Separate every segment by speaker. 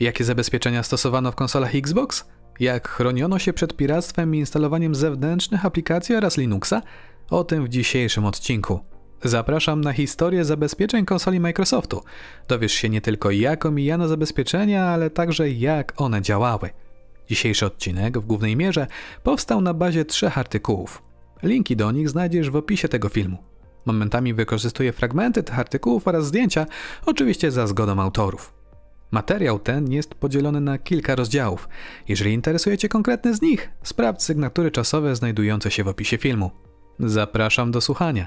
Speaker 1: Jakie zabezpieczenia stosowano w konsolach Xbox? Jak chroniono się przed piractwem i instalowaniem zewnętrznych aplikacji oraz Linuxa? O tym w dzisiejszym odcinku. Zapraszam na historię zabezpieczeń konsoli Microsoftu. Dowiesz się nie tylko jak omijano zabezpieczenia, ale także jak one działały. Dzisiejszy odcinek w głównej mierze powstał na bazie trzech artykułów. Linki do nich znajdziesz w opisie tego filmu. Momentami wykorzystuję fragmenty tych artykułów oraz zdjęcia, oczywiście za zgodą autorów. Materiał ten jest podzielony na kilka rozdziałów. Jeżeli interesuje Cię konkretny z nich, sprawdź sygnatury czasowe znajdujące się w opisie filmu. Zapraszam do słuchania.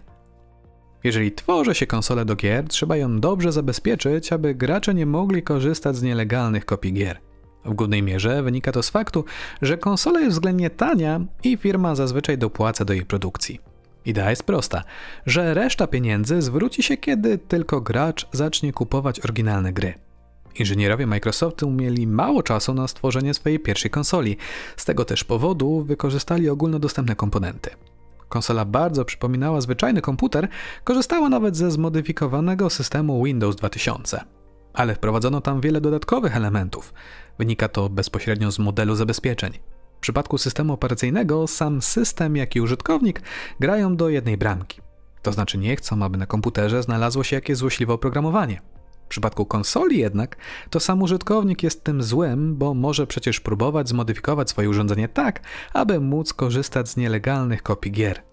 Speaker 1: Jeżeli tworzy się konsolę do gier, trzeba ją dobrze zabezpieczyć, aby gracze nie mogli korzystać z nielegalnych kopii gier. W głównej mierze wynika to z faktu, że konsola jest względnie tania i firma zazwyczaj dopłaca do jej produkcji. Idea jest prosta, że reszta pieniędzy zwróci się, kiedy tylko gracz zacznie kupować oryginalne gry. Inżynierowie Microsoftu mieli mało czasu na stworzenie swojej pierwszej konsoli, z tego też powodu wykorzystali ogólnodostępne komponenty. Konsola bardzo przypominała zwyczajny komputer, korzystała nawet ze zmodyfikowanego systemu Windows 2000. Ale wprowadzono tam wiele dodatkowych elementów. Wynika to bezpośrednio z modelu zabezpieczeń. W przypadku systemu operacyjnego sam system, jak i użytkownik grają do jednej bramki. To znaczy nie chcą, aby na komputerze znalazło się jakieś złośliwe oprogramowanie. W przypadku konsoli jednak, to sam użytkownik jest tym złym, bo może przecież próbować zmodyfikować swoje urządzenie tak, aby móc korzystać z nielegalnych kopii gier.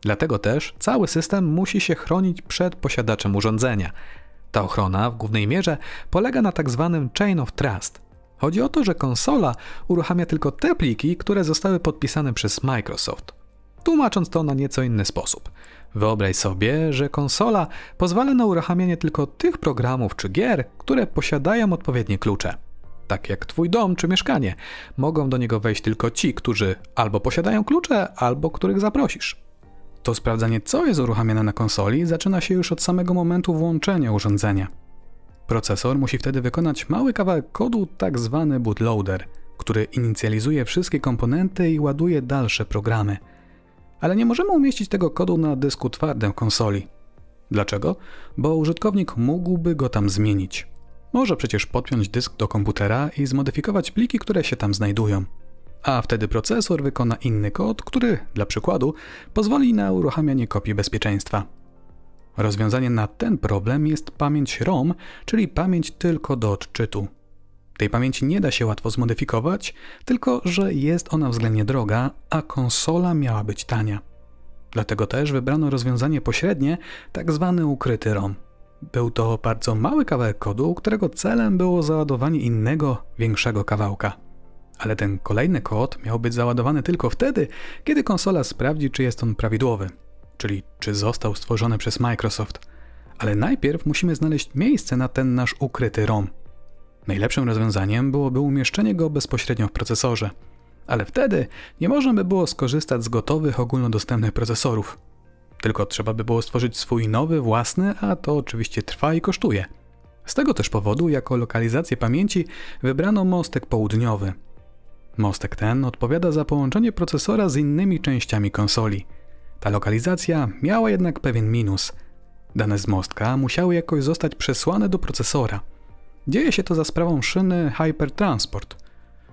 Speaker 1: Dlatego też cały system musi się chronić przed posiadaczem urządzenia. Ta ochrona w głównej mierze polega na tak zwanym chain of trust. Chodzi o to, że konsola uruchamia tylko te pliki, które zostały podpisane przez Microsoft. Tłumacząc to na nieco inny sposób. Wyobraź sobie, że konsola pozwala na uruchamianie tylko tych programów czy gier, które posiadają odpowiednie klucze. Tak jak twój dom czy mieszkanie, mogą do niego wejść tylko ci, którzy albo posiadają klucze, albo których zaprosisz. To sprawdzanie, co jest uruchamiane na konsoli, zaczyna się już od samego momentu włączenia urządzenia. Procesor musi wtedy wykonać mały kawałek kodu, tak zwany bootloader, który inicjalizuje wszystkie komponenty i ładuje dalsze programy. Ale nie możemy umieścić tego kodu na dysku twardym konsoli. Dlaczego? Bo użytkownik mógłby go tam zmienić. Może przecież podpiąć dysk do komputera i zmodyfikować pliki, które się tam znajdują. A wtedy procesor wykona inny kod, który, dla przykładu, pozwoli na uruchamianie kopii bezpieczeństwa. Rozwiązaniem na ten problem jest pamięć ROM, czyli pamięć tylko do odczytu. Tej pamięci nie da się łatwo zmodyfikować, tylko że jest ona względnie droga, a konsola miała być tania. Dlatego też wybrano rozwiązanie pośrednie, tak zwany ukryty ROM. Był to bardzo mały kawałek kodu, którego celem było załadowanie innego, większego kawałka. Ale ten kolejny kod miał być załadowany tylko wtedy, kiedy konsola sprawdzi, czy jest on prawidłowy czyli czy został stworzony przez Microsoft. Ale najpierw musimy znaleźć miejsce na ten nasz ukryty ROM. Najlepszym rozwiązaniem byłoby umieszczenie go bezpośrednio w procesorze, ale wtedy nie można by było skorzystać z gotowych ogólnodostępnych procesorów. Tylko trzeba by było stworzyć swój nowy, własny, a to oczywiście trwa i kosztuje. Z tego też powodu, jako lokalizację pamięci wybrano mostek południowy. Mostek ten odpowiada za połączenie procesora z innymi częściami konsoli – ta lokalizacja miała jednak pewien minus. Dane z mostka musiały jakoś zostać przesłane do procesora. Dzieje się to za sprawą szyny Hypertransport.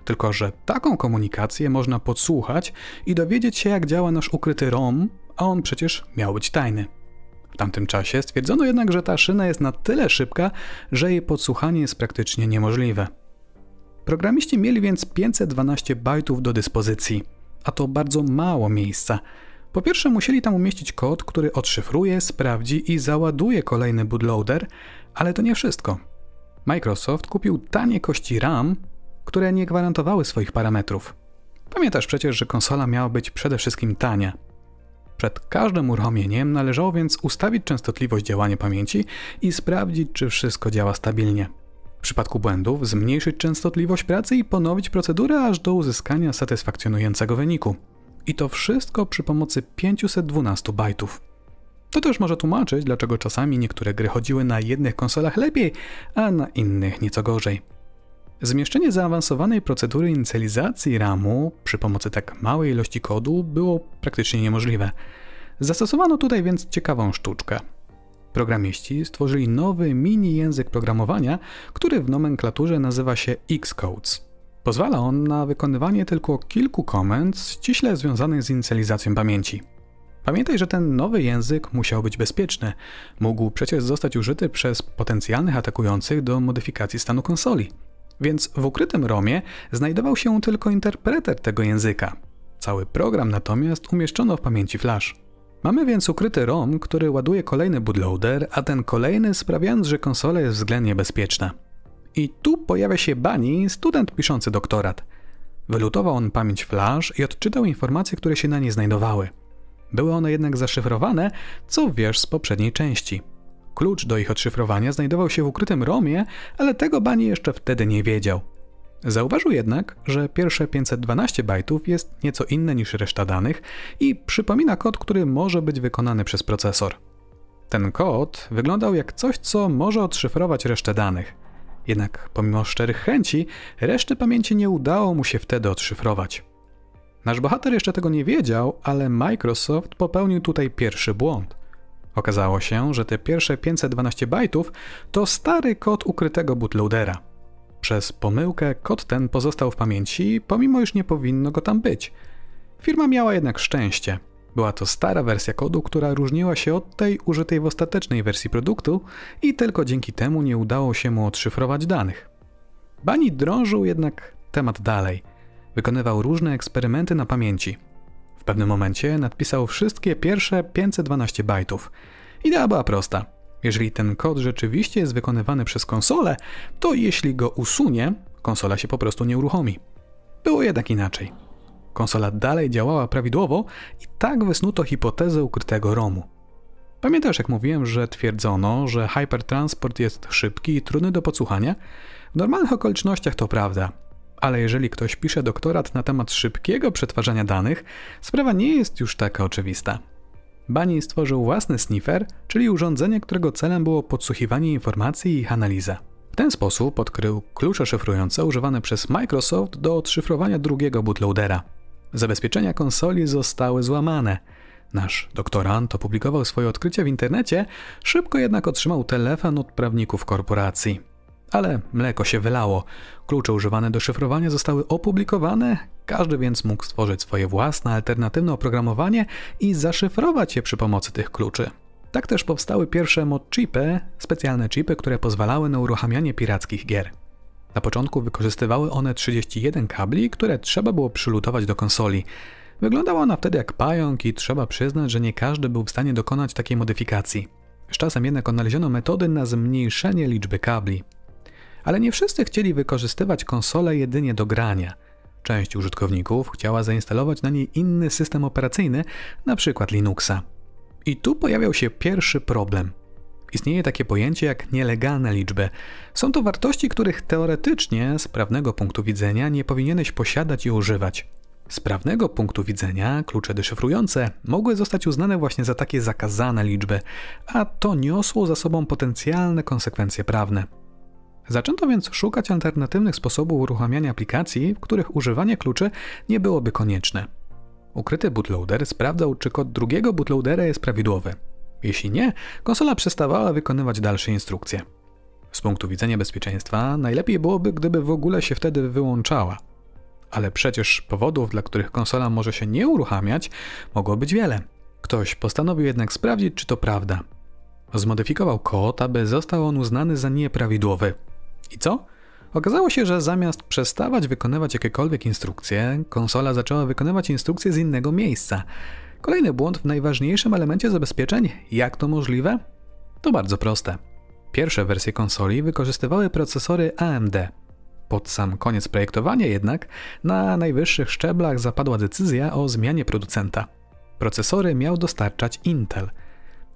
Speaker 1: Tylko, że taką komunikację można podsłuchać i dowiedzieć się, jak działa nasz ukryty ROM, a on przecież miał być tajny. W tamtym czasie stwierdzono jednak, że ta szyna jest na tyle szybka, że jej podsłuchanie jest praktycznie niemożliwe. Programiści mieli więc 512 bajtów do dyspozycji, a to bardzo mało miejsca – po pierwsze, musieli tam umieścić kod, który odszyfruje, sprawdzi i załaduje kolejny bootloader, ale to nie wszystko. Microsoft kupił tanie kości RAM, które nie gwarantowały swoich parametrów. Pamiętasz przecież, że konsola miała być przede wszystkim tania. Przed każdym uruchomieniem należało więc ustawić częstotliwość działania pamięci i sprawdzić, czy wszystko działa stabilnie. W przypadku błędów zmniejszyć częstotliwość pracy i ponowić procedurę aż do uzyskania satysfakcjonującego wyniku. I to wszystko przy pomocy 512 bajtów. To też może tłumaczyć, dlaczego czasami niektóre gry chodziły na jednych konsolach lepiej, a na innych nieco gorzej. Zmieszczenie zaawansowanej procedury inicjalizacji RAMu przy pomocy tak małej ilości kodu było praktycznie niemożliwe. Zastosowano tutaj więc ciekawą sztuczkę. Programiści stworzyli nowy mini język programowania, który w nomenklaturze nazywa się Xcodes. Pozwala on na wykonywanie tylko kilku komend ściśle związanych z inicjalizacją pamięci. Pamiętaj, że ten nowy język musiał być bezpieczny. Mógł przecież zostać użyty przez potencjalnych atakujących do modyfikacji stanu konsoli. Więc w ukrytym ROMie znajdował się tylko interpreter tego języka. Cały program natomiast umieszczono w pamięci flash. Mamy więc ukryty ROM, który ładuje kolejny bootloader, a ten kolejny sprawiając, że konsola jest względnie bezpieczna. I tu pojawia się Bani, student piszący doktorat. Wylutował on pamięć flash i odczytał informacje, które się na niej znajdowały. Były one jednak zaszyfrowane, co wiesz z poprzedniej części. Klucz do ich odszyfrowania znajdował się w ukrytym ROMie, ale tego Bani jeszcze wtedy nie wiedział. Zauważył jednak, że pierwsze 512 bajtów jest nieco inne niż reszta danych i przypomina kod, który może być wykonany przez procesor. Ten kod wyglądał jak coś, co może odszyfrować resztę danych. Jednak pomimo szczerych chęci, reszty pamięci nie udało mu się wtedy odszyfrować. Nasz bohater jeszcze tego nie wiedział, ale Microsoft popełnił tutaj pierwszy błąd. Okazało się, że te pierwsze 512 bajtów to stary kod ukrytego bootloadera. Przez pomyłkę kod ten pozostał w pamięci, pomimo iż nie powinno go tam być. Firma miała jednak szczęście. Była to stara wersja kodu, która różniła się od tej użytej w ostatecznej wersji produktu i tylko dzięki temu nie udało się mu odszyfrować danych. Bani drążył jednak temat dalej. Wykonywał różne eksperymenty na pamięci. W pewnym momencie nadpisał wszystkie pierwsze 512 bajtów. Idea była prosta. Jeżeli ten kod rzeczywiście jest wykonywany przez konsolę, to jeśli go usunie, konsola się po prostu nie uruchomi. Było jednak inaczej. Konsola dalej działała prawidłowo i tak wysnuto hipotezę ukrytego ROMu. Pamiętasz, jak mówiłem, że twierdzono, że hypertransport jest szybki i trudny do podsłuchania? W normalnych okolicznościach to prawda, ale jeżeli ktoś pisze doktorat na temat szybkiego przetwarzania danych, sprawa nie jest już taka oczywista. Bani stworzył własny sniffer, czyli urządzenie, którego celem było podsłuchiwanie informacji i ich analiza. W ten sposób odkrył klucze szyfrujące używane przez Microsoft do odszyfrowania drugiego bootloadera. Zabezpieczenia konsoli zostały złamane. Nasz doktorant opublikował swoje odkrycie w internecie, szybko jednak otrzymał telefon od prawników korporacji. Ale mleko się wylało. Klucze używane do szyfrowania zostały opublikowane, każdy więc mógł stworzyć swoje własne alternatywne oprogramowanie i zaszyfrować je przy pomocy tych kluczy. Tak też powstały pierwsze modchipy, specjalne chipy, które pozwalały na uruchamianie pirackich gier. Na początku wykorzystywały one 31 kabli, które trzeba było przylutować do konsoli. Wyglądała ona wtedy jak pająk i trzeba przyznać, że nie każdy był w stanie dokonać takiej modyfikacji. Z czasem jednak odnaleziono metody na zmniejszenie liczby kabli. Ale nie wszyscy chcieli wykorzystywać konsolę jedynie do grania. Część użytkowników chciała zainstalować na niej inny system operacyjny, np. Linuxa. I tu pojawiał się pierwszy problem – istnieje takie pojęcie jak nielegalne liczby. Są to wartości, których teoretycznie z prawnego punktu widzenia nie powinieneś posiadać i używać. Z prawnego punktu widzenia klucze deszyfrujące mogły zostać uznane właśnie za takie zakazane liczby, a to niosło za sobą potencjalne konsekwencje prawne. Zaczęto więc szukać alternatywnych sposobów uruchamiania aplikacji, w których używanie kluczy nie byłoby konieczne. Ukryty bootloader sprawdzał, czy kod drugiego bootloadera jest prawidłowy. Jeśli nie, konsola przestawała wykonywać dalsze instrukcje. Z punktu widzenia bezpieczeństwa, najlepiej byłoby, gdyby w ogóle się wtedy wyłączała. Ale przecież powodów, dla których konsola może się nie uruchamiać, mogło być wiele. Ktoś postanowił jednak sprawdzić, czy to prawda. Zmodyfikował kod, aby został on uznany za nieprawidłowy. I co? Okazało się, że zamiast przestawać wykonywać jakiekolwiek instrukcje, konsola zaczęła wykonywać instrukcje z innego miejsca. Kolejny błąd w najważniejszym elemencie zabezpieczeń. Jak to możliwe? To bardzo proste. Pierwsze wersje konsoli wykorzystywały procesory AMD. Pod sam koniec projektowania jednak na najwyższych szczeblach zapadła decyzja o zmianie producenta. Procesory miał dostarczać Intel.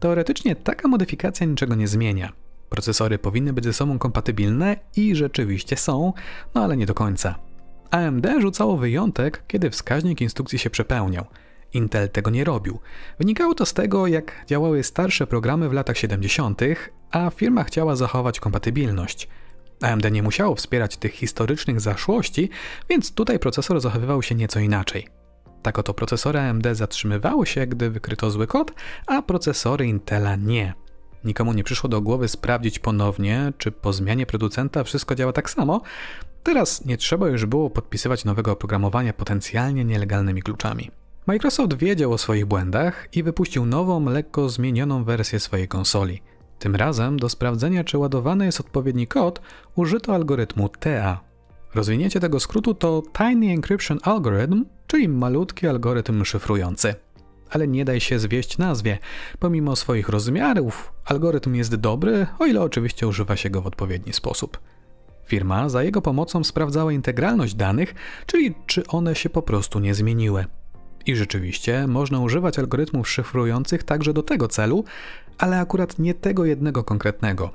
Speaker 1: Teoretycznie taka modyfikacja niczego nie zmienia. Procesory powinny być ze sobą kompatybilne i rzeczywiście są, no ale nie do końca. AMD rzucało wyjątek, kiedy wskaźnik instrukcji się przepełniał – Intel tego nie robił. Wynikało to z tego, jak działały starsze programy w latach 70., a firma chciała zachować kompatybilność. AMD nie musiało wspierać tych historycznych zaszłości, więc tutaj procesor zachowywał się nieco inaczej. Tak oto procesory AMD zatrzymywały się, gdy wykryto zły kod, a procesory Intela nie. Nikomu nie przyszło do głowy sprawdzić ponownie, czy po zmianie producenta wszystko działa tak samo. Teraz nie trzeba już było podpisywać nowego oprogramowania potencjalnie nielegalnymi kluczami. Microsoft wiedział o swoich błędach i wypuścił nową, lekko zmienioną wersję swojej konsoli. Tym razem do sprawdzenia, czy ładowany jest odpowiedni kod, użyto algorytmu TA. Rozwinięcie tego skrótu to Tiny Encryption Algorithm, czyli malutki algorytm szyfrujący. Ale nie daj się zwieść nazwie. Pomimo swoich rozmiarów, algorytm jest dobry, o ile oczywiście używa się go w odpowiedni sposób. Firma za jego pomocą sprawdzała integralność danych, czyli czy one się po prostu nie zmieniły. I rzeczywiście można używać algorytmów szyfrujących także do tego celu, ale akurat nie tego jednego konkretnego.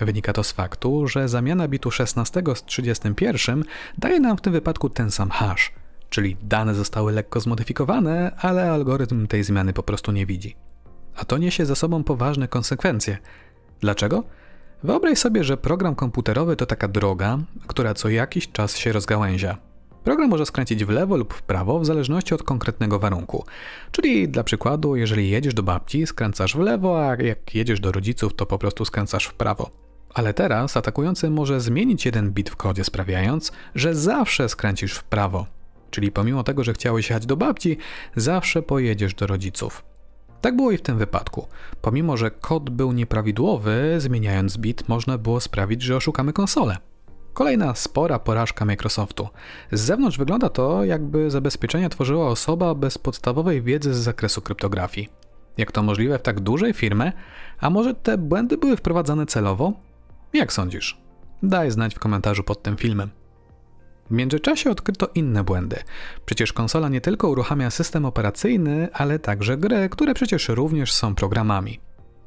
Speaker 1: Wynika to z faktu, że zamiana bitu 16 z 31 daje nam w tym wypadku ten sam hash, czyli dane zostały lekko zmodyfikowane, ale algorytm tej zmiany po prostu nie widzi. A to niesie za sobą poważne konsekwencje. Dlaczego? Wyobraź sobie, że program komputerowy to taka droga, która co jakiś czas się rozgałęzia. Program może skręcić w lewo lub w prawo w zależności od konkretnego warunku. Czyli dla przykładu, jeżeli jedziesz do babci, skręcasz w lewo, a jak jedziesz do rodziców, to po prostu skręcasz w prawo. Ale teraz atakujący może zmienić jeden bit w kodzie, sprawiając, że zawsze skręcisz w prawo. Czyli pomimo tego, że chciałeś jechać do babci, zawsze pojedziesz do rodziców. Tak było i w tym wypadku. Pomimo, że kod był nieprawidłowy, zmieniając bit można było sprawić, że oszukamy konsolę. Kolejna spora porażka Microsoftu. Z zewnątrz wygląda to, jakby zabezpieczenia tworzyła osoba bez podstawowej wiedzy z zakresu kryptografii. Jak to możliwe w tak dużej firmie? A może te błędy były wprowadzane celowo? Jak sądzisz? Daj znać w komentarzu pod tym filmem. W międzyczasie odkryto inne błędy. Przecież konsola nie tylko uruchamia system operacyjny, ale także gry, które przecież również są programami.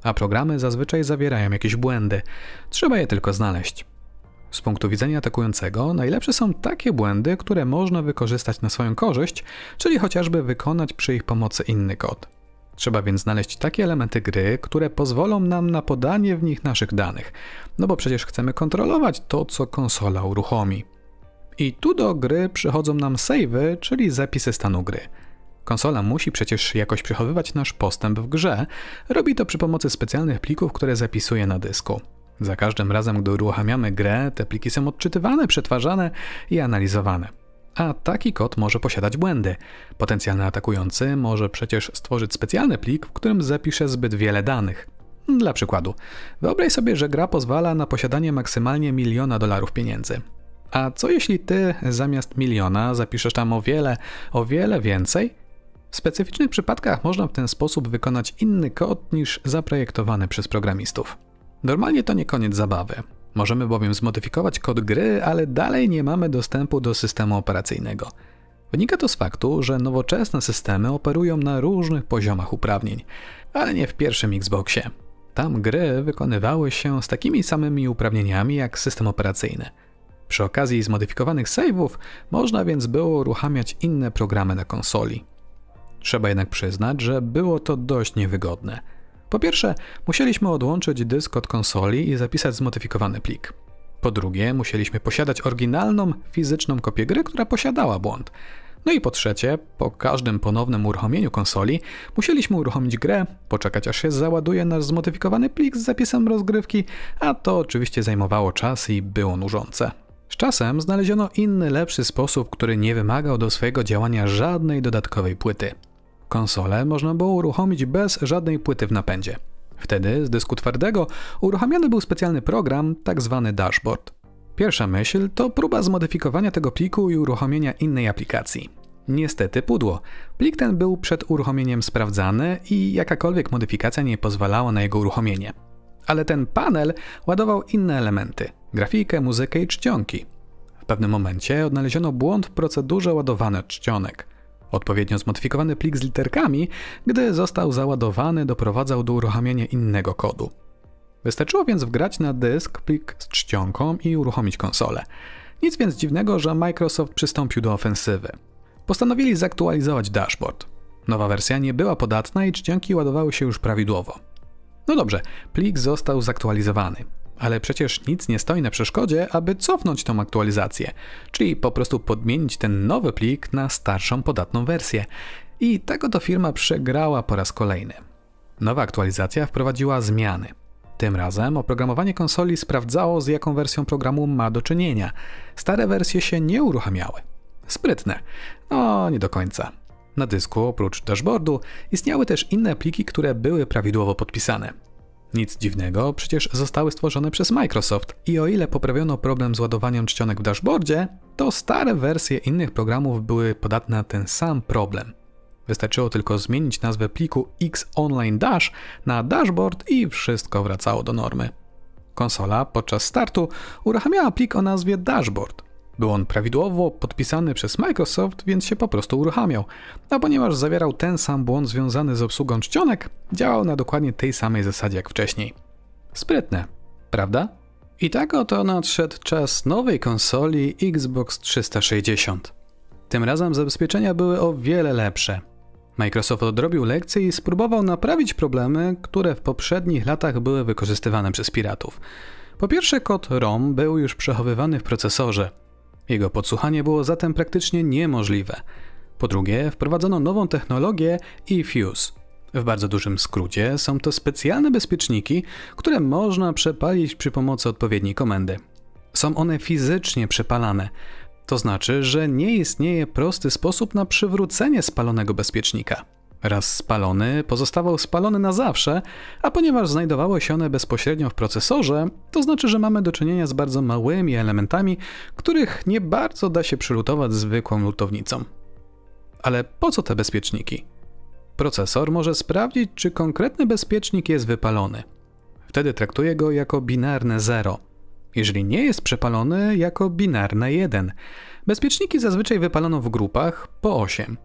Speaker 1: A programy zazwyczaj zawierają jakieś błędy. Trzeba je tylko znaleźć. Z punktu widzenia atakującego, najlepsze są takie błędy, które można wykorzystać na swoją korzyść, czyli chociażby wykonać przy ich pomocy inny kod. Trzeba więc znaleźć takie elementy gry, które pozwolą nam na podanie w nich naszych danych, no bo przecież chcemy kontrolować to, co konsola uruchomi. I tu do gry przychodzą nam savey, czyli zapisy stanu gry. Konsola musi przecież jakoś przechowywać nasz postęp w grze, robi to przy pomocy specjalnych plików, które zapisuje na dysku. Za każdym razem, gdy uruchamiamy grę, te pliki są odczytywane, przetwarzane i analizowane. A taki kod może posiadać błędy. Potencjalny atakujący może przecież stworzyć specjalny plik, w którym zapisze zbyt wiele danych. Dla przykładu, wyobraź sobie, że gra pozwala na posiadanie maksymalnie miliona dolarów pieniędzy. A co jeśli ty zamiast miliona zapiszesz tam o wiele, o wiele więcej? W specyficznych przypadkach można w ten sposób wykonać inny kod niż zaprojektowany przez programistów. Normalnie to nie koniec zabawy. Możemy bowiem zmodyfikować kod gry, ale dalej nie mamy dostępu do systemu operacyjnego. Wynika to z faktu, że nowoczesne systemy operują na różnych poziomach uprawnień, ale nie w pierwszym Xboxie. Tam gry wykonywały się z takimi samymi uprawnieniami jak system operacyjny. Przy okazji zmodyfikowanych save'ów można więc było uruchamiać inne programy na konsoli. Trzeba jednak przyznać, że było to dość niewygodne. Po pierwsze, musieliśmy odłączyć dysk od konsoli i zapisać zmodyfikowany plik. Po drugie, musieliśmy posiadać oryginalną, fizyczną kopię gry, która posiadała błąd. No i po trzecie, po każdym ponownym uruchomieniu konsoli, musieliśmy uruchomić grę, poczekać aż się załaduje nasz zmodyfikowany plik z zapisem rozgrywki, a to oczywiście zajmowało czas i było nużące. Z czasem znaleziono inny, lepszy sposób, który nie wymagał do swojego działania żadnej dodatkowej płyty. Konsolę można było uruchomić bez żadnej płyty w napędzie. Wtedy z dysku twardego uruchamiany był specjalny program, tak zwany dashboard. Pierwsza myśl to próba zmodyfikowania tego pliku i uruchomienia innej aplikacji. Niestety pudło. Plik ten był przed uruchomieniem sprawdzany i jakakolwiek modyfikacja nie pozwalała na jego uruchomienie. Ale ten panel ładował inne elementy grafikę, muzykę i czcionki. W pewnym momencie odnaleziono błąd w procedurze ładowania czcionek. Odpowiednio zmodyfikowany plik z literkami, gdy został załadowany, doprowadzał do uruchamiania innego kodu. Wystarczyło więc wgrać na dysk plik z czcionką i uruchomić konsolę. Nic więc dziwnego, że Microsoft przystąpił do ofensywy. Postanowili zaktualizować dashboard. Nowa wersja nie była podatna i czcionki ładowały się już prawidłowo. No dobrze, plik został zaktualizowany. Ale przecież nic nie stoi na przeszkodzie, aby cofnąć tą aktualizację, czyli po prostu podmienić ten nowy plik na starszą podatną wersję. I tego to firma przegrała po raz kolejny. Nowa aktualizacja wprowadziła zmiany. Tym razem oprogramowanie konsoli sprawdzało, z jaką wersją programu ma do czynienia. Stare wersje się nie uruchamiały. Sprytne. No, nie do końca. Na dysku, oprócz dashboardu, istniały też inne pliki, które były prawidłowo podpisane. Nic dziwnego, przecież zostały stworzone przez Microsoft i o ile poprawiono problem z ładowaniem czcionek w dashboardzie, to stare wersje innych programów były podatne na ten sam problem. Wystarczyło tylko zmienić nazwę pliku X Online Dash na dashboard i wszystko wracało do normy. Konsola podczas startu uruchamiała plik o nazwie dashboard. Był on prawidłowo podpisany przez Microsoft, więc się po prostu uruchamiał. A ponieważ zawierał ten sam błąd związany z obsługą czcionek, działał na dokładnie tej samej zasadzie jak wcześniej. Sprytne, prawda? I tak oto nadszedł czas nowej konsoli Xbox 360. Tym razem zabezpieczenia były o wiele lepsze. Microsoft odrobił lekcję i spróbował naprawić problemy, które w poprzednich latach były wykorzystywane przez piratów. Po pierwsze, kod ROM był już przechowywany w procesorze. Jego podsłuchanie było zatem praktycznie niemożliwe. Po drugie, wprowadzono nową technologię eFuse. W bardzo dużym skrócie są to specjalne bezpieczniki, które można przepalić przy pomocy odpowiedniej komendy. Są one fizycznie przepalane, to znaczy, że nie istnieje prosty sposób na przywrócenie spalonego bezpiecznika. Raz spalony, pozostawał spalony na zawsze, a ponieważ znajdowały się one bezpośrednio w procesorze, to znaczy, że mamy do czynienia z bardzo małymi elementami, których nie bardzo da się przylutować zwykłą lutownicą. Ale po co te bezpieczniki? Procesor może sprawdzić, czy konkretny bezpiecznik jest wypalony. Wtedy traktuje go jako binarne 0 jeżeli nie jest przepalony jako binarne 1. Bezpieczniki zazwyczaj wypalono w grupach po 8.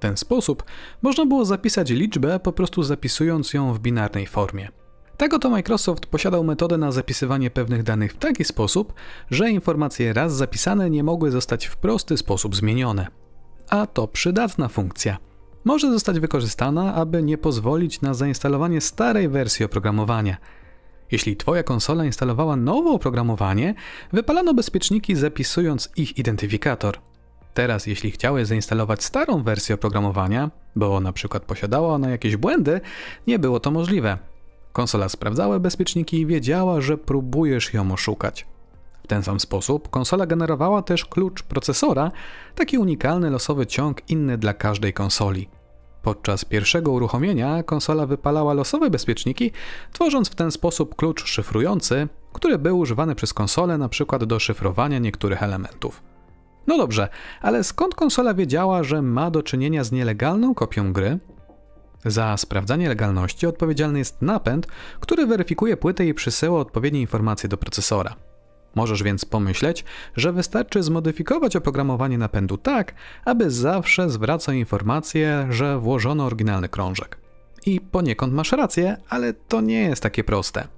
Speaker 1: Ten sposób można było zapisać liczbę po prostu zapisując ją w binarnej formie. Tak oto Microsoft posiadał metodę na zapisywanie pewnych danych w taki sposób, że informacje raz zapisane nie mogły zostać w prosty sposób zmienione. A to przydatna funkcja. Może zostać wykorzystana, aby nie pozwolić na zainstalowanie starej wersji oprogramowania – jeśli Twoja konsola instalowała nowe oprogramowanie, wypalano bezpieczniki zapisując ich identyfikator. Teraz, jeśli chciałeś zainstalować starą wersję oprogramowania, bo na przykład posiadała ona jakieś błędy, nie było to możliwe. Konsola sprawdzała bezpieczniki i wiedziała, że próbujesz ją oszukać. W ten sam sposób konsola generowała też klucz procesora, taki unikalny losowy ciąg inny dla każdej konsoli. Podczas pierwszego uruchomienia konsola wypalała losowe bezpieczniki, tworząc w ten sposób klucz szyfrujący, który był używany przez konsolę np. do szyfrowania niektórych elementów. No dobrze, ale skąd konsola wiedziała, że ma do czynienia z nielegalną kopią gry? Za sprawdzanie legalności odpowiedzialny jest napęd, który weryfikuje płytę i przysyła odpowiednie informacje do procesora. Możesz więc pomyśleć, że wystarczy zmodyfikować oprogramowanie napędu tak, aby zawsze zwracał informację, że włożono oryginalny krążek. I poniekąd masz rację, ale to nie jest takie proste.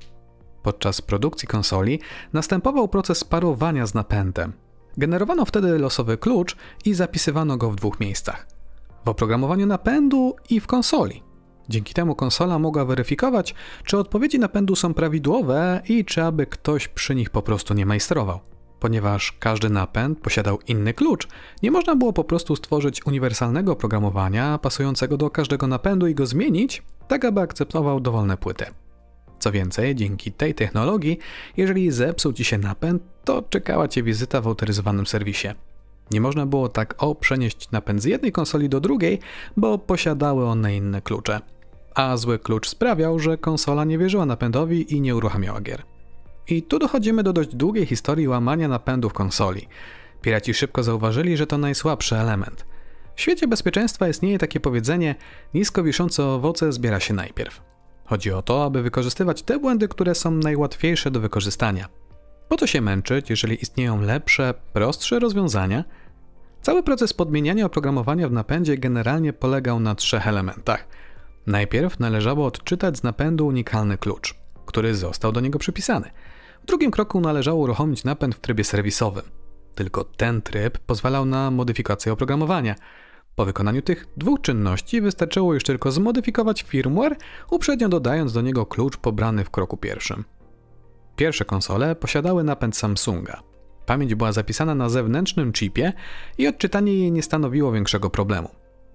Speaker 1: Podczas produkcji konsoli następował proces parowania z napędem. Generowano wtedy losowy klucz i zapisywano go w dwóch miejscach: w oprogramowaniu napędu i w konsoli. Dzięki temu konsola mogła weryfikować, czy odpowiedzi napędu są prawidłowe i czy aby ktoś przy nich po prostu nie majstrował. Ponieważ każdy napęd posiadał inny klucz, nie można było po prostu stworzyć uniwersalnego oprogramowania pasującego do każdego napędu i go zmienić, tak aby akceptował dowolne płyty. Co więcej, dzięki tej technologii, jeżeli zepsuł ci się napęd, to czekała cię wizyta w autoryzowanym serwisie. Nie można było tak o przenieść napęd z jednej konsoli do drugiej, bo posiadały one inne klucze a zły klucz sprawiał, że konsola nie wierzyła napędowi i nie uruchamiała gier. I tu dochodzimy do dość długiej historii łamania napędów konsoli. Piraci szybko zauważyli, że to najsłabszy element. W świecie bezpieczeństwa istnieje takie powiedzenie: nisko wiszące owoce zbiera się najpierw. Chodzi o to, aby wykorzystywać te błędy, które są najłatwiejsze do wykorzystania. Po co się męczyć, jeżeli istnieją lepsze, prostsze rozwiązania? Cały proces podmieniania oprogramowania w napędzie generalnie polegał na trzech elementach – Najpierw należało odczytać z napędu unikalny klucz, który został do niego przypisany. W drugim kroku należało uruchomić napęd w trybie serwisowym. Tylko ten tryb pozwalał na modyfikację oprogramowania. Po wykonaniu tych dwóch czynności wystarczyło już tylko zmodyfikować firmware, uprzednio dodając do niego klucz pobrany w kroku pierwszym. Pierwsze konsole posiadały napęd Samsunga. Pamięć była zapisana na zewnętrznym chipie i odczytanie jej nie stanowiło większego problemu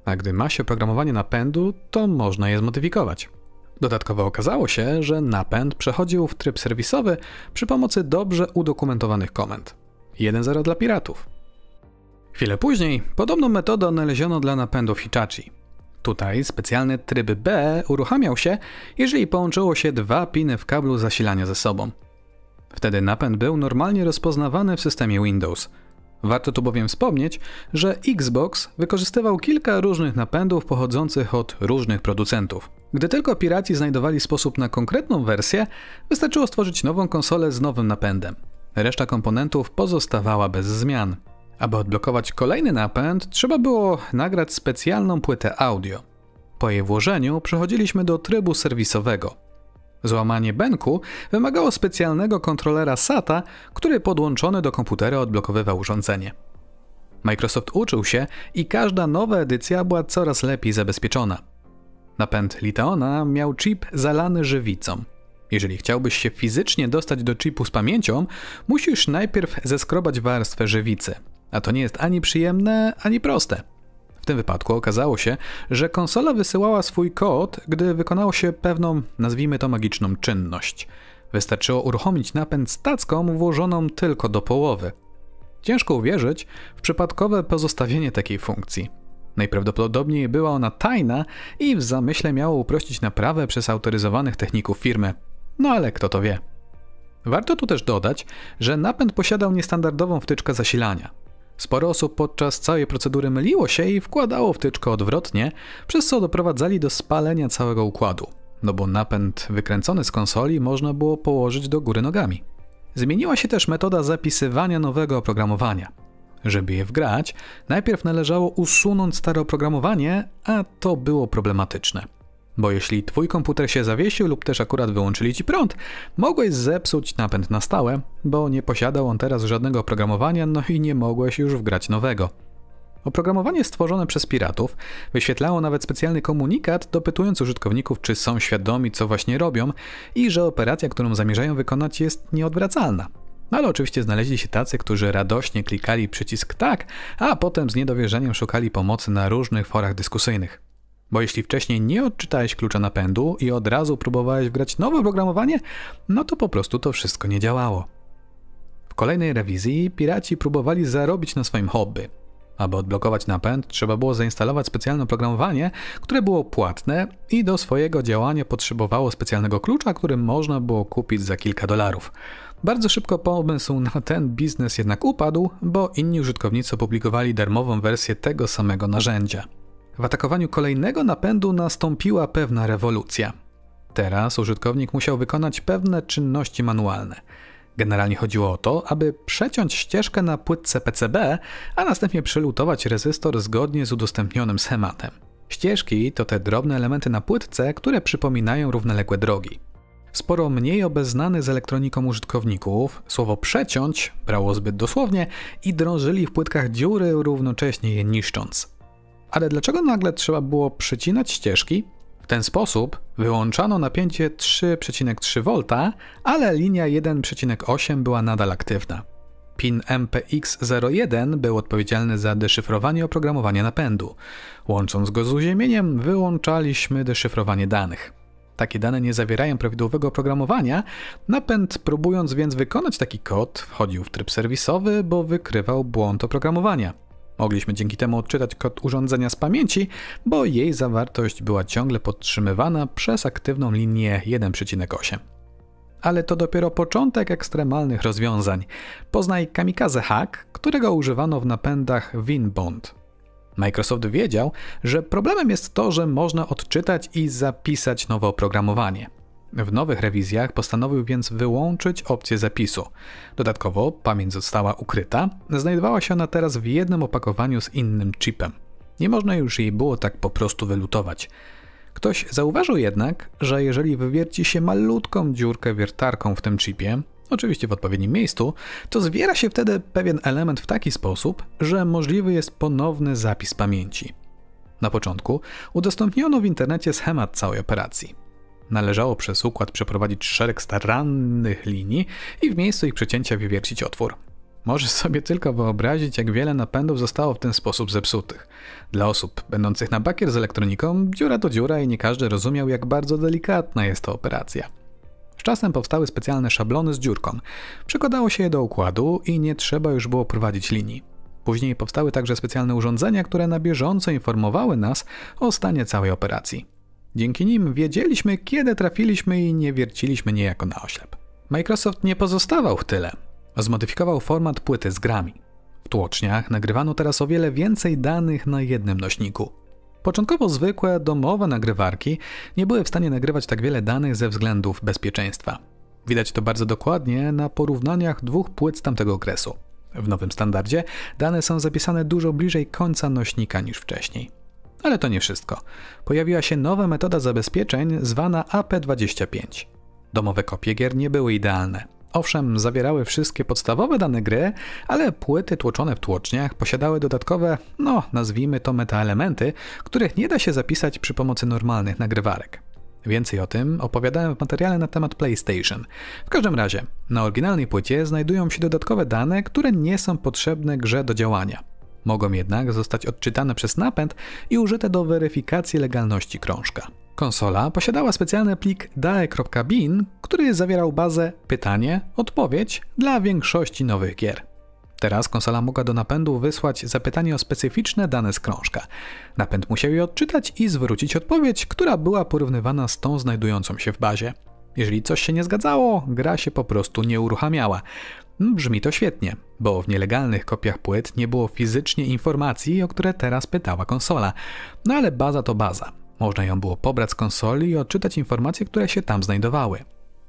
Speaker 1: a gdy ma się oprogramowanie napędu, to można je zmodyfikować. Dodatkowo okazało się, że napęd przechodził w tryb serwisowy przy pomocy dobrze udokumentowanych komend. 1.0 dla piratów. Chwilę później podobną metodę odnaleziono dla napędów Hitachi. Tutaj specjalny tryb B uruchamiał się, jeżeli połączyło się dwa piny w kablu zasilania ze sobą. Wtedy napęd był normalnie rozpoznawany w systemie Windows. Warto tu bowiem wspomnieć, że Xbox wykorzystywał kilka różnych napędów pochodzących od różnych producentów. Gdy tylko piraci znajdowali sposób na konkretną wersję, wystarczyło stworzyć nową konsolę z nowym napędem. Reszta komponentów pozostawała bez zmian. Aby odblokować kolejny napęd, trzeba było nagrać specjalną płytę audio. Po jej włożeniu przechodziliśmy do trybu serwisowego. Złamanie benku wymagało specjalnego kontrolera SATA, który podłączony do komputera odblokowywał urządzenie. Microsoft uczył się i każda nowa edycja była coraz lepiej zabezpieczona. Napęd Liteona miał chip zalany żywicą. Jeżeli chciałbyś się fizycznie dostać do chipu z pamięcią, musisz najpierw zeskrobać warstwę żywicy, a to nie jest ani przyjemne, ani proste. W tym wypadku okazało się, że konsola wysyłała swój kod, gdy wykonało się pewną, nazwijmy to magiczną czynność. Wystarczyło uruchomić napęd z tacką włożoną tylko do połowy. Ciężko uwierzyć w przypadkowe pozostawienie takiej funkcji. Najprawdopodobniej była ona tajna i w zamyśle miało uprościć naprawę przez autoryzowanych techników firmy. No ale kto to wie. Warto tu też dodać, że napęd posiadał niestandardową wtyczkę zasilania. Sporo osób podczas całej procedury myliło się i wkładało wtyczkę odwrotnie, przez co doprowadzali do spalenia całego układu, no bo napęd wykręcony z konsoli można było położyć do góry nogami. Zmieniła się też metoda zapisywania nowego oprogramowania. Żeby je wgrać, najpierw należało usunąć stare oprogramowanie, a to było problematyczne. Bo jeśli twój komputer się zawiesił lub też akurat wyłączyli ci prąd, mogłeś zepsuć napęd na stałe, bo nie posiadał on teraz żadnego oprogramowania, no i nie mogłeś już wgrać nowego. Oprogramowanie stworzone przez piratów wyświetlało nawet specjalny komunikat, dopytując użytkowników, czy są świadomi, co właśnie robią i że operacja, którą zamierzają wykonać, jest nieodwracalna. No ale oczywiście znaleźli się tacy, którzy radośnie klikali przycisk tak, a potem z niedowierzeniem szukali pomocy na różnych forach dyskusyjnych. Bo jeśli wcześniej nie odczytałeś klucza napędu i od razu próbowałeś wgrać nowe oprogramowanie, no to po prostu to wszystko nie działało. W kolejnej rewizji piraci próbowali zarobić na swoim hobby. Aby odblokować napęd, trzeba było zainstalować specjalne oprogramowanie, które było płatne i do swojego działania potrzebowało specjalnego klucza, który można było kupić za kilka dolarów. Bardzo szybko pomysł na ten biznes jednak upadł, bo inni użytkownicy opublikowali darmową wersję tego samego narzędzia. W atakowaniu kolejnego napędu nastąpiła pewna rewolucja. Teraz użytkownik musiał wykonać pewne czynności manualne. Generalnie chodziło o to, aby przeciąć ścieżkę na płytce PCB, a następnie przelutować rezystor zgodnie z udostępnionym schematem. Ścieżki to te drobne elementy na płytce, które przypominają równoległe drogi. Sporo mniej obeznanych z elektroniką użytkowników słowo przeciąć brało zbyt dosłownie i drążyli w płytkach dziury, równocześnie je niszcząc. Ale dlaczego nagle trzeba było przycinać ścieżki? W ten sposób wyłączano napięcie 3,3 V, ale linia 1,8 była nadal aktywna. Pin MPX01 był odpowiedzialny za deszyfrowanie oprogramowania napędu. Łącząc go z uziemieniem, wyłączaliśmy deszyfrowanie danych. Takie dane nie zawierają prawidłowego oprogramowania. Napęd, próbując więc wykonać taki kod, wchodził w tryb serwisowy, bo wykrywał błąd oprogramowania. Mogliśmy dzięki temu odczytać kod urządzenia z pamięci, bo jej zawartość była ciągle podtrzymywana przez aktywną linię 1,8. Ale to dopiero początek ekstremalnych rozwiązań. Poznaj Kamikaze Hack, którego używano w napędach WinBond. Microsoft wiedział, że problemem jest to, że można odczytać i zapisać nowe oprogramowanie. W nowych rewizjach postanowił więc wyłączyć opcję zapisu. Dodatkowo pamięć została ukryta, znajdowała się ona teraz w jednym opakowaniu z innym chipem. Nie można już jej było tak po prostu wylutować. Ktoś zauważył jednak, że jeżeli wywierci się malutką dziurkę wiertarką w tym chipie, oczywiście w odpowiednim miejscu, to zwiera się wtedy pewien element w taki sposób, że możliwy jest ponowny zapis pamięci. Na początku udostępniono w internecie schemat całej operacji. Należało przez układ przeprowadzić szereg starannych linii i w miejscu ich przecięcia wywiercić otwór. Możesz sobie tylko wyobrazić, jak wiele napędów zostało w ten sposób zepsutych. Dla osób będących na bakier z elektroniką, dziura to dziura i nie każdy rozumiał, jak bardzo delikatna jest to operacja. Z czasem powstały specjalne szablony z dziurką. Przekładało się je do układu i nie trzeba już było prowadzić linii. Później powstały także specjalne urządzenia, które na bieżąco informowały nas o stanie całej operacji. Dzięki nim wiedzieliśmy, kiedy trafiliśmy i nie wierciliśmy niejako na oślep. Microsoft nie pozostawał w tyle. Zmodyfikował format płyty z grami. W tłoczniach nagrywano teraz o wiele więcej danych na jednym nośniku. Początkowo zwykłe, domowe nagrywarki nie były w stanie nagrywać tak wiele danych ze względów bezpieczeństwa. Widać to bardzo dokładnie na porównaniach dwóch płyt z tamtego okresu. W nowym standardzie dane są zapisane dużo bliżej końca nośnika niż wcześniej. Ale to nie wszystko. Pojawiła się nowa metoda zabezpieczeń zwana AP25. Domowe kopie gier nie były idealne. Owszem, zawierały wszystkie podstawowe dane gry, ale płyty tłoczone w tłoczniach posiadały dodatkowe, no nazwijmy to metaelementy, których nie da się zapisać przy pomocy normalnych nagrywarek. Więcej o tym opowiadałem w materiale na temat PlayStation. W każdym razie, na oryginalnej płycie znajdują się dodatkowe dane, które nie są potrzebne grze do działania. Mogą jednak zostać odczytane przez napęd i użyte do weryfikacji legalności krążka. Konsola posiadała specjalny plik dae.bin, który zawierał bazę pytanie, odpowiedź dla większości nowych gier. Teraz konsola mogła do napędu wysłać zapytanie o specyficzne dane z krążka. Napęd musiał je odczytać i zwrócić odpowiedź, która była porównywana z tą znajdującą się w bazie. Jeżeli coś się nie zgadzało, gra się po prostu nie uruchamiała. Brzmi to świetnie, bo w nielegalnych kopiach płyt nie było fizycznie informacji, o które teraz pytała konsola. No ale baza to baza. Można ją było pobrać z konsoli i odczytać informacje, które się tam znajdowały.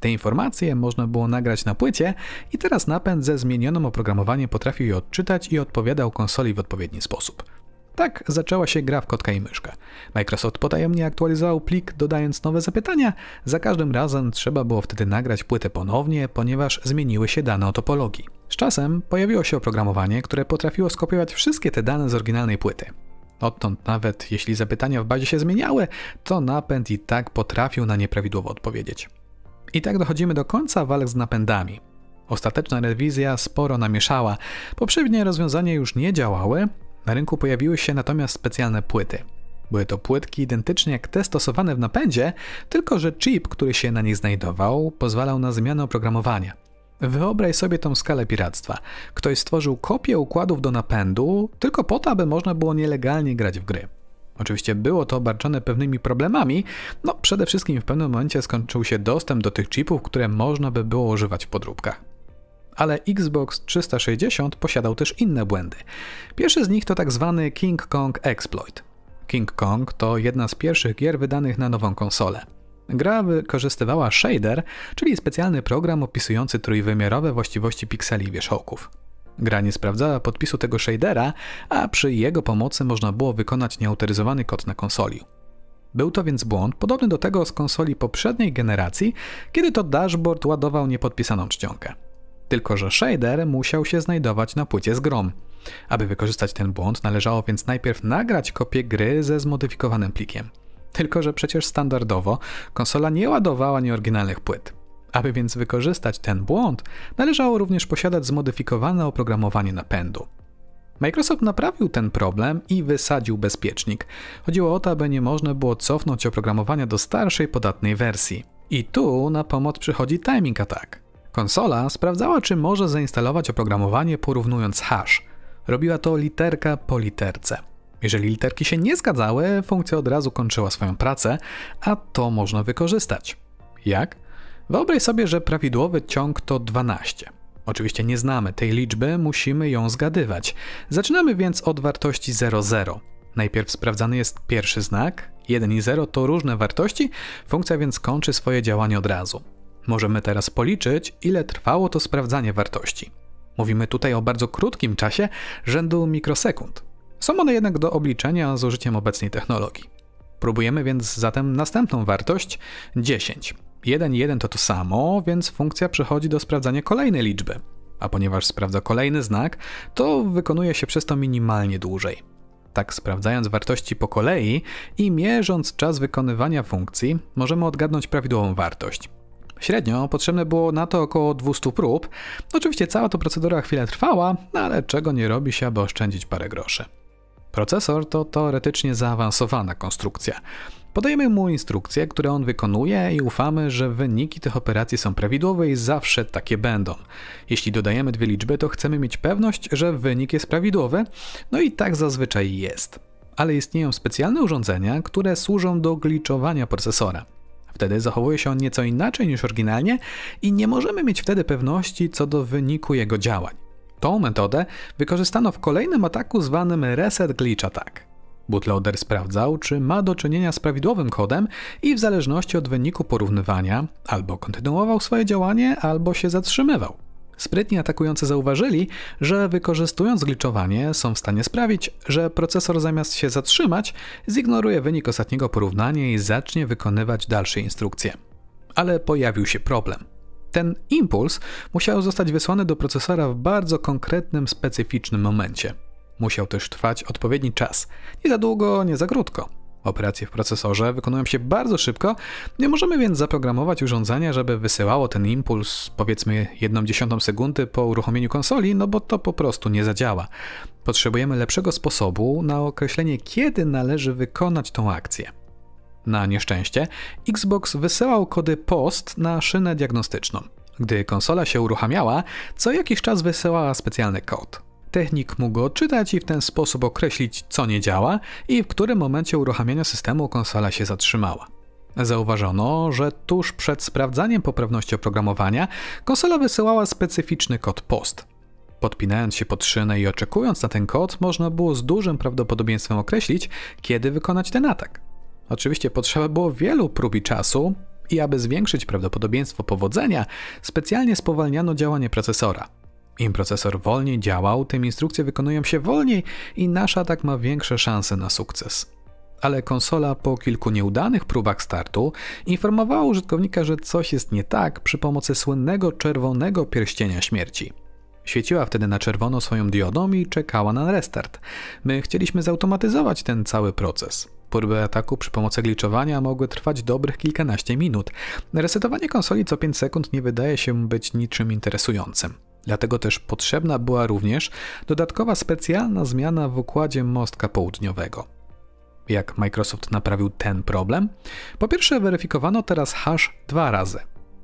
Speaker 1: Te informacje można było nagrać na płycie i teraz napęd ze zmienionym oprogramowaniem potrafił je odczytać i odpowiadał konsoli w odpowiedni sposób. Tak zaczęła się gra w kotka i myszkę. Microsoft potajemnie aktualizował plik, dodając nowe zapytania. Za każdym razem trzeba było wtedy nagrać płytę ponownie, ponieważ zmieniły się dane o topologii. Z czasem pojawiło się oprogramowanie, które potrafiło skopiować wszystkie te dane z oryginalnej płyty. Odtąd nawet jeśli zapytania w bazie się zmieniały, to napęd i tak potrafił na nie prawidłowo odpowiedzieć. I tak dochodzimy do końca walk z napędami. Ostateczna rewizja sporo namieszała. Poprzednie rozwiązania już nie działały, na rynku pojawiły się natomiast specjalne płyty. Były to płytki identycznie jak te stosowane w napędzie, tylko że chip, który się na nich znajdował, pozwalał na zmianę oprogramowania. Wyobraź sobie tą skalę piractwa. Ktoś stworzył kopię układów do napędu tylko po to, aby można było nielegalnie grać w gry. Oczywiście było to obarczone pewnymi problemami, no przede wszystkim w pewnym momencie skończył się dostęp do tych chipów, które można by było używać w podróbkach. Ale Xbox 360 posiadał też inne błędy. Pierwszy z nich to tak zwany King Kong Exploit. King Kong to jedna z pierwszych gier wydanych na nową konsolę. Gra wykorzystywała shader, czyli specjalny program opisujący trójwymiarowe właściwości pikseli wierzchołków. Gra nie sprawdzała podpisu tego shadera, a przy jego pomocy można było wykonać nieautoryzowany kod na konsoli. Był to więc błąd podobny do tego z konsoli poprzedniej generacji, kiedy to dashboard ładował niepodpisaną czcionkę. Tylko, że shader musiał się znajdować na płycie z grom. Aby wykorzystać ten błąd, należało więc najpierw nagrać kopię gry ze zmodyfikowanym plikiem. Tylko, że przecież standardowo konsola nie ładowała nieoryginalnych płyt. Aby więc wykorzystać ten błąd, należało również posiadać zmodyfikowane oprogramowanie napędu. Microsoft naprawił ten problem i wysadził bezpiecznik. Chodziło o to, aby nie można było cofnąć oprogramowania do starszej, podatnej wersji. I tu na pomoc przychodzi Timing Attack. Konsola sprawdzała, czy może zainstalować oprogramowanie porównując hash. Robiła to literka po literce. Jeżeli literki się nie zgadzały, funkcja od razu kończyła swoją pracę, a to można wykorzystać. Jak? Wyobraź sobie, że prawidłowy ciąg to 12. Oczywiście nie znamy tej liczby, musimy ją zgadywać. Zaczynamy więc od wartości 00. Najpierw sprawdzany jest pierwszy znak, 1 i 0 to różne wartości, funkcja więc kończy swoje działanie od razu. Możemy teraz policzyć, ile trwało to sprawdzanie wartości. Mówimy tutaj o bardzo krótkim czasie, rzędu mikrosekund. Są one jednak do obliczenia z użyciem obecnej technologii. Próbujemy więc zatem następną wartość 10. 1 i 1 to to samo, więc funkcja przechodzi do sprawdzania kolejnej liczby. A ponieważ sprawdza kolejny znak, to wykonuje się przez to minimalnie dłużej. Tak sprawdzając wartości po kolei i mierząc czas wykonywania funkcji, możemy odgadnąć prawidłową wartość. Średnio potrzebne było na to około 200 prób. Oczywiście cała ta procedura chwilę trwała, no ale czego nie robi się, aby oszczędzić parę groszy. Procesor to teoretycznie zaawansowana konstrukcja. Podajemy mu instrukcje, które on wykonuje i ufamy, że wyniki tych operacji są prawidłowe i zawsze takie będą. Jeśli dodajemy dwie liczby, to chcemy mieć pewność, że wynik jest prawidłowy, no i tak zazwyczaj jest. Ale istnieją specjalne urządzenia, które służą do gliczowania procesora. Wtedy zachowuje się on nieco inaczej niż oryginalnie i nie możemy mieć wtedy pewności co do wyniku jego działań. Tą metodę wykorzystano w kolejnym ataku zwanym Reset Glitch Attack. Bootloader sprawdzał, czy ma do czynienia z prawidłowym kodem i w zależności od wyniku porównywania albo kontynuował swoje działanie, albo się zatrzymywał. Sprytni atakujący zauważyli, że wykorzystując gliczowanie są w stanie sprawić, że procesor zamiast się zatrzymać, zignoruje wynik ostatniego porównania i zacznie wykonywać dalsze instrukcje. Ale pojawił się problem. Ten impuls musiał zostać wysłany do procesora w bardzo konkretnym, specyficznym momencie. Musiał też trwać odpowiedni czas. Nie za długo, nie za krótko. Operacje w procesorze wykonują się bardzo szybko, nie możemy więc zaprogramować urządzenia, żeby wysyłało ten impuls powiedzmy 1,1 sekundy po uruchomieniu konsoli, no bo to po prostu nie zadziała. Potrzebujemy lepszego sposobu na określenie, kiedy należy wykonać tą akcję. Na nieszczęście, Xbox wysyłał kody POST na szynę diagnostyczną. Gdy konsola się uruchamiała, co jakiś czas wysyłała specjalny kod. Technik mógł go odczytać i w ten sposób określić, co nie działa i w którym momencie uruchamiania systemu konsola się zatrzymała. Zauważono, że tuż przed sprawdzaniem poprawności oprogramowania konsola wysyłała specyficzny kod POST. Podpinając się pod szynę i oczekując na ten kod, można było z dużym prawdopodobieństwem określić, kiedy wykonać ten atak. Oczywiście potrzeba było wielu prób i czasu, i aby zwiększyć prawdopodobieństwo powodzenia, specjalnie spowalniano działanie procesora. Im procesor wolniej działał, tym instrukcje wykonują się wolniej i nasz atak ma większe szanse na sukces. Ale konsola po kilku nieudanych próbach startu informowała użytkownika, że coś jest nie tak przy pomocy słynnego czerwonego pierścienia śmierci. Świeciła wtedy na czerwono swoją diodą i czekała na restart. My chcieliśmy zautomatyzować ten cały proces. Próby ataku przy pomocy gliczowania mogły trwać dobrych kilkanaście minut. Resetowanie konsoli co 5 sekund nie wydaje się być niczym interesującym. Dlatego też potrzebna była również dodatkowa specjalna zmiana w układzie mostka południowego. Jak Microsoft naprawił ten problem? Po pierwsze, weryfikowano teraz hash dwa razy.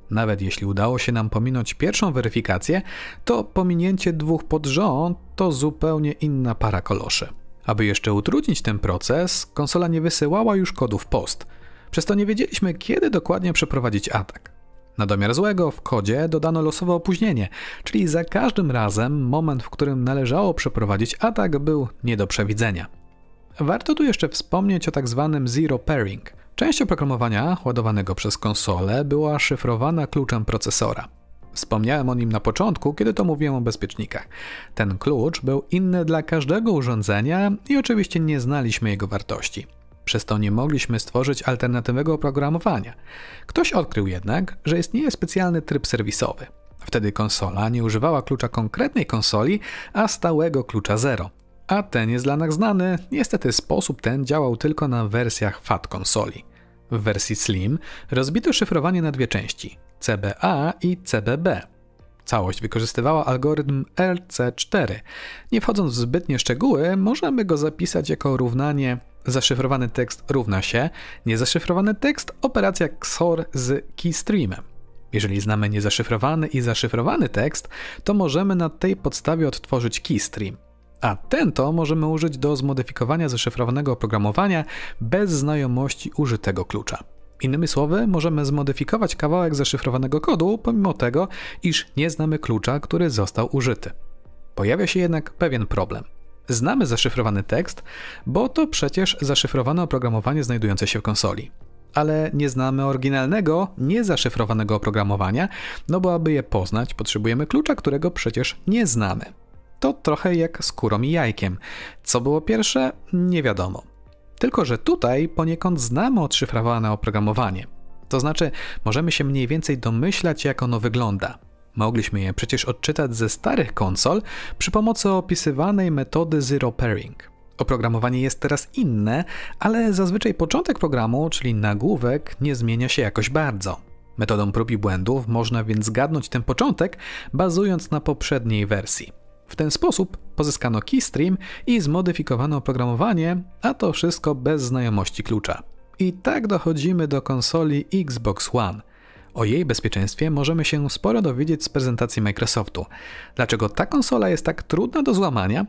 Speaker 1: Nawet jeśli udało się nam pominąć pierwszą weryfikację, to pominięcie dwóch pod rząd to zupełnie inna para koloszy. Aby jeszcze utrudnić ten proces, konsola nie wysyłała już kodów post. Przez to nie wiedzieliśmy, kiedy dokładnie przeprowadzić atak. Na domiar złego w kodzie dodano losowe opóźnienie, czyli za każdym razem moment, w którym należało przeprowadzić atak, był nie do przewidzenia. Warto tu jeszcze wspomnieć o tak zwanym zero pairing. Część oprogramowania ładowanego przez konsolę była szyfrowana kluczem procesora. Wspomniałem o nim na początku, kiedy to mówiłem o bezpiecznikach. Ten klucz był inny dla każdego urządzenia i oczywiście nie znaliśmy jego wartości. Przez to nie mogliśmy stworzyć alternatywnego oprogramowania. Ktoś odkrył jednak, że istnieje specjalny tryb serwisowy. Wtedy konsola nie używała klucza konkretnej konsoli, a stałego klucza 0. A ten jest dla nas znany, niestety sposób ten działał tylko na wersjach FAT konsoli. W wersji Slim rozbito szyfrowanie na dwie części CBA i CBB. Całość wykorzystywała algorytm RC4. Nie wchodząc w zbytnie szczegóły, możemy go zapisać jako równanie zaszyfrowany tekst równa się niezaszyfrowany tekst operacja XOR z keystreamem. Jeżeli znamy niezaszyfrowany i zaszyfrowany tekst, to możemy na tej podstawie odtworzyć keystream. A ten to możemy użyć do zmodyfikowania zaszyfrowanego oprogramowania bez znajomości użytego klucza. Innymi słowy, możemy zmodyfikować kawałek zaszyfrowanego kodu, pomimo tego, iż nie znamy klucza, który został użyty. Pojawia się jednak pewien problem. Znamy zaszyfrowany tekst, bo to przecież zaszyfrowane oprogramowanie znajdujące się w konsoli. Ale nie znamy oryginalnego, niezaszyfrowanego oprogramowania, no bo aby je poznać, potrzebujemy klucza, którego przecież nie znamy. To trochę jak z kurą i jajkiem. Co było pierwsze, nie wiadomo. Tylko, że tutaj poniekąd znamy odszyfrowane oprogramowanie. To znaczy, możemy się mniej więcej domyślać, jak ono wygląda. Mogliśmy je przecież odczytać ze starych konsol przy pomocy opisywanej metody zero pairing. Oprogramowanie jest teraz inne, ale zazwyczaj początek programu, czyli nagłówek, nie zmienia się jakoś bardzo. Metodą prób i błędów można więc zgadnąć ten początek, bazując na poprzedniej wersji. W ten sposób pozyskano keystream i zmodyfikowano oprogramowanie, a to wszystko bez znajomości klucza. I tak dochodzimy do konsoli Xbox One. O jej bezpieczeństwie możemy się sporo dowiedzieć z prezentacji Microsoftu. Dlaczego ta konsola jest tak trudna do złamania?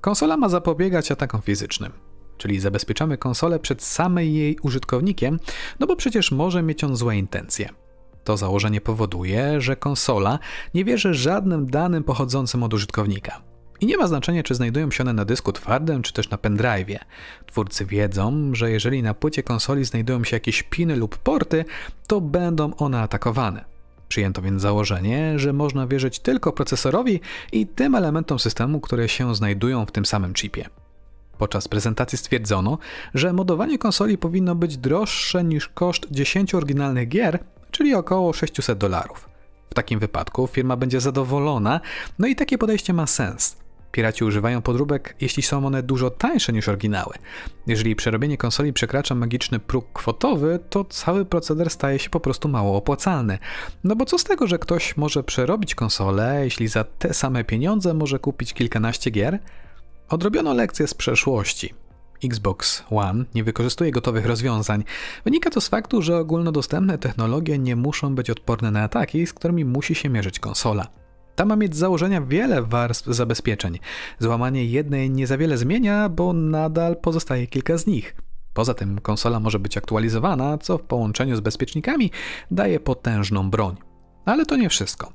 Speaker 1: Konsola ma zapobiegać atakom fizycznym, czyli zabezpieczamy konsolę przed samym jej użytkownikiem, no bo przecież może mieć on złe intencje. To założenie powoduje, że konsola nie wierzy żadnym danym pochodzącym od użytkownika. I nie ma znaczenia, czy znajdują się one na dysku twardym, czy też na pendrive'ie. Twórcy wiedzą, że jeżeli na płycie konsoli znajdują się jakieś piny lub porty, to będą one atakowane. Przyjęto więc założenie, że można wierzyć tylko procesorowi i tym elementom systemu, które się znajdują w tym samym chipie. Podczas prezentacji stwierdzono, że modowanie konsoli powinno być droższe niż koszt 10 oryginalnych gier, czyli około 600 dolarów. W takim wypadku firma będzie zadowolona, no i takie podejście ma sens. Piraci używają podróbek, jeśli są one dużo tańsze niż oryginały. Jeżeli przerobienie konsoli przekracza magiczny próg kwotowy, to cały proceder staje się po prostu mało opłacalny. No bo co z tego, że ktoś może przerobić konsolę, jeśli za te same pieniądze może kupić kilkanaście gier? Odrobiono lekcje z przeszłości. Xbox One nie wykorzystuje gotowych rozwiązań. Wynika to z faktu, że ogólnodostępne technologie nie muszą być odporne na ataki, z którymi musi się mierzyć konsola. Ta ma mieć z założenia wiele warstw zabezpieczeń. Złamanie jednej nie za wiele zmienia, bo nadal pozostaje kilka z nich. Poza tym konsola może być aktualizowana, co w połączeniu z bezpiecznikami daje potężną broń. Ale to nie wszystko.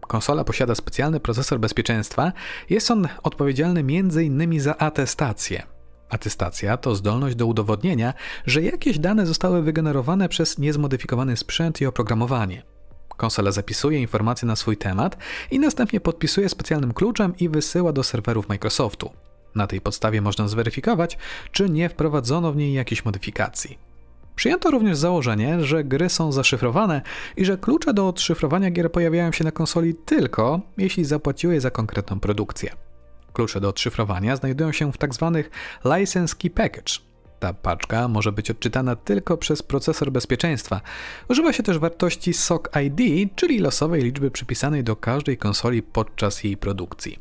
Speaker 1: Konsola posiada specjalny procesor bezpieczeństwa. Jest on odpowiedzialny m.in. za atestację. Atestacja to zdolność do udowodnienia, że jakieś dane zostały wygenerowane przez niezmodyfikowany sprzęt i oprogramowanie. Konsola zapisuje informacje na swój temat i następnie podpisuje specjalnym kluczem i wysyła do serwerów Microsoftu. Na tej podstawie można zweryfikować, czy nie wprowadzono w niej jakichś modyfikacji. Przyjęto również założenie, że gry są zaszyfrowane i że klucze do odszyfrowania gier pojawiają się na konsoli tylko, jeśli zapłaciły za konkretną produkcję. Klucze do odszyfrowania znajdują się w tzw. Tak license key package, ta paczka może być odczytana tylko przez procesor bezpieczeństwa. Używa się też wartości SOC ID, czyli losowej liczby przypisanej do każdej konsoli podczas jej produkcji.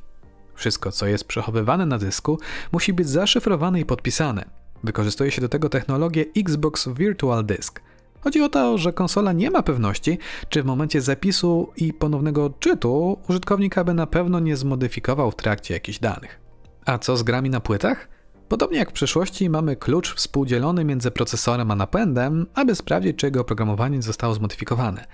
Speaker 1: Wszystko, co jest przechowywane na dysku, musi być zaszyfrowane i podpisane. Wykorzystuje się do tego technologię Xbox Virtual Disk. Chodzi o to, że konsola nie ma pewności, czy w momencie zapisu i ponownego odczytu użytkownik aby na pewno nie zmodyfikował w trakcie jakichś danych. A co z grami na płytach? Podobnie jak w przeszłości mamy klucz współdzielony między procesorem a napędem, aby sprawdzić, czy jego oprogramowanie zostało zmodyfikowane.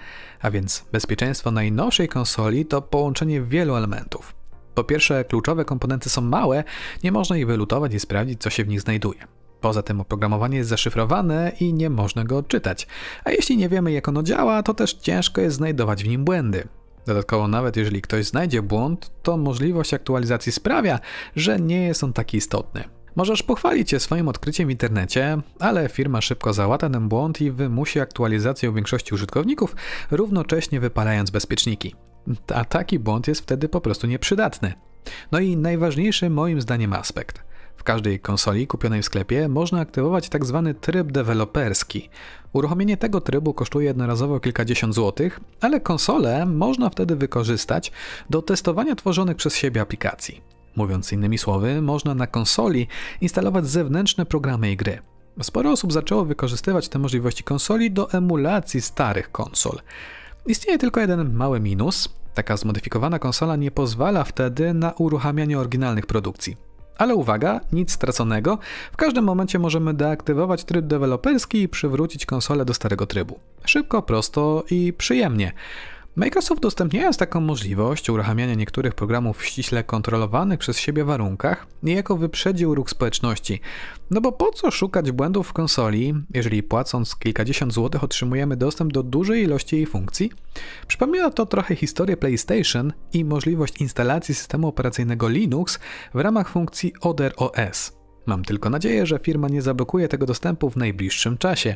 Speaker 1: A więc bezpieczeństwo najnowszej konsoli to połączenie wielu elementów. Po pierwsze, kluczowe komponenty są małe, nie można ich wylutować i sprawdzić, co się w nich znajduje. Poza tym oprogramowanie jest zaszyfrowane i nie można go odczytać. A jeśli nie wiemy, jak ono działa, to też ciężko jest znajdować w nim błędy. Dodatkowo, nawet jeżeli ktoś znajdzie błąd, to możliwość aktualizacji sprawia, że nie jest on taki istotny. Możesz pochwalić się swoim odkryciem w internecie, ale firma szybko załata ten błąd i wymusi aktualizację u większości użytkowników, równocześnie wypalając bezpieczniki. A taki błąd jest wtedy po prostu nieprzydatny. No i najważniejszy moim zdaniem aspekt. W każdej konsoli kupionej w sklepie można aktywować tzw. Tak tryb deweloperski. Uruchomienie tego trybu kosztuje jednorazowo kilkadziesiąt złotych, ale konsolę można wtedy wykorzystać do testowania tworzonych przez siebie aplikacji. Mówiąc innymi słowy, można na konsoli instalować zewnętrzne programy i gry. Sporo osób zaczęło wykorzystywać te możliwości konsoli do emulacji starych konsol. Istnieje tylko jeden mały minus. Taka zmodyfikowana konsola nie pozwala wtedy na uruchamianie oryginalnych produkcji. Ale uwaga, nic straconego. W każdym momencie możemy deaktywować tryb deweloperski i przywrócić konsolę do starego trybu. Szybko, prosto i przyjemnie. Microsoft udostępniając taką możliwość uruchamiania niektórych programów w ściśle kontrolowanych przez siebie warunkach, niejako wyprzedził ruch społeczności. No bo po co szukać błędów w konsoli, jeżeli płacąc kilkadziesiąt złotych otrzymujemy dostęp do dużej ilości jej funkcji? Przypomina to trochę historię PlayStation i możliwość instalacji systemu operacyjnego Linux w ramach funkcji Other OS. Mam tylko nadzieję, że firma nie zablokuje tego dostępu w najbliższym czasie.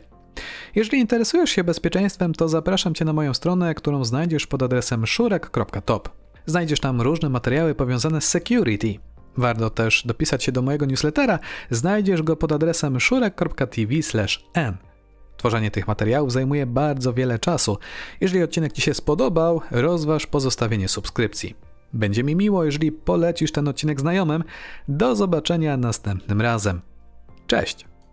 Speaker 1: Jeżeli interesujesz się bezpieczeństwem, to zapraszam Cię na moją stronę, którą znajdziesz pod adresem szurek.top. Znajdziesz tam różne materiały powiązane z security. Warto też dopisać się do mojego newslettera, znajdziesz go pod adresem szurek.tv/n. Tworzenie tych materiałów zajmuje bardzo wiele czasu. Jeżeli odcinek Ci się spodobał, rozważ pozostawienie subskrypcji. Będzie mi miło, jeżeli polecisz ten odcinek znajomym. Do zobaczenia następnym razem. Cześć!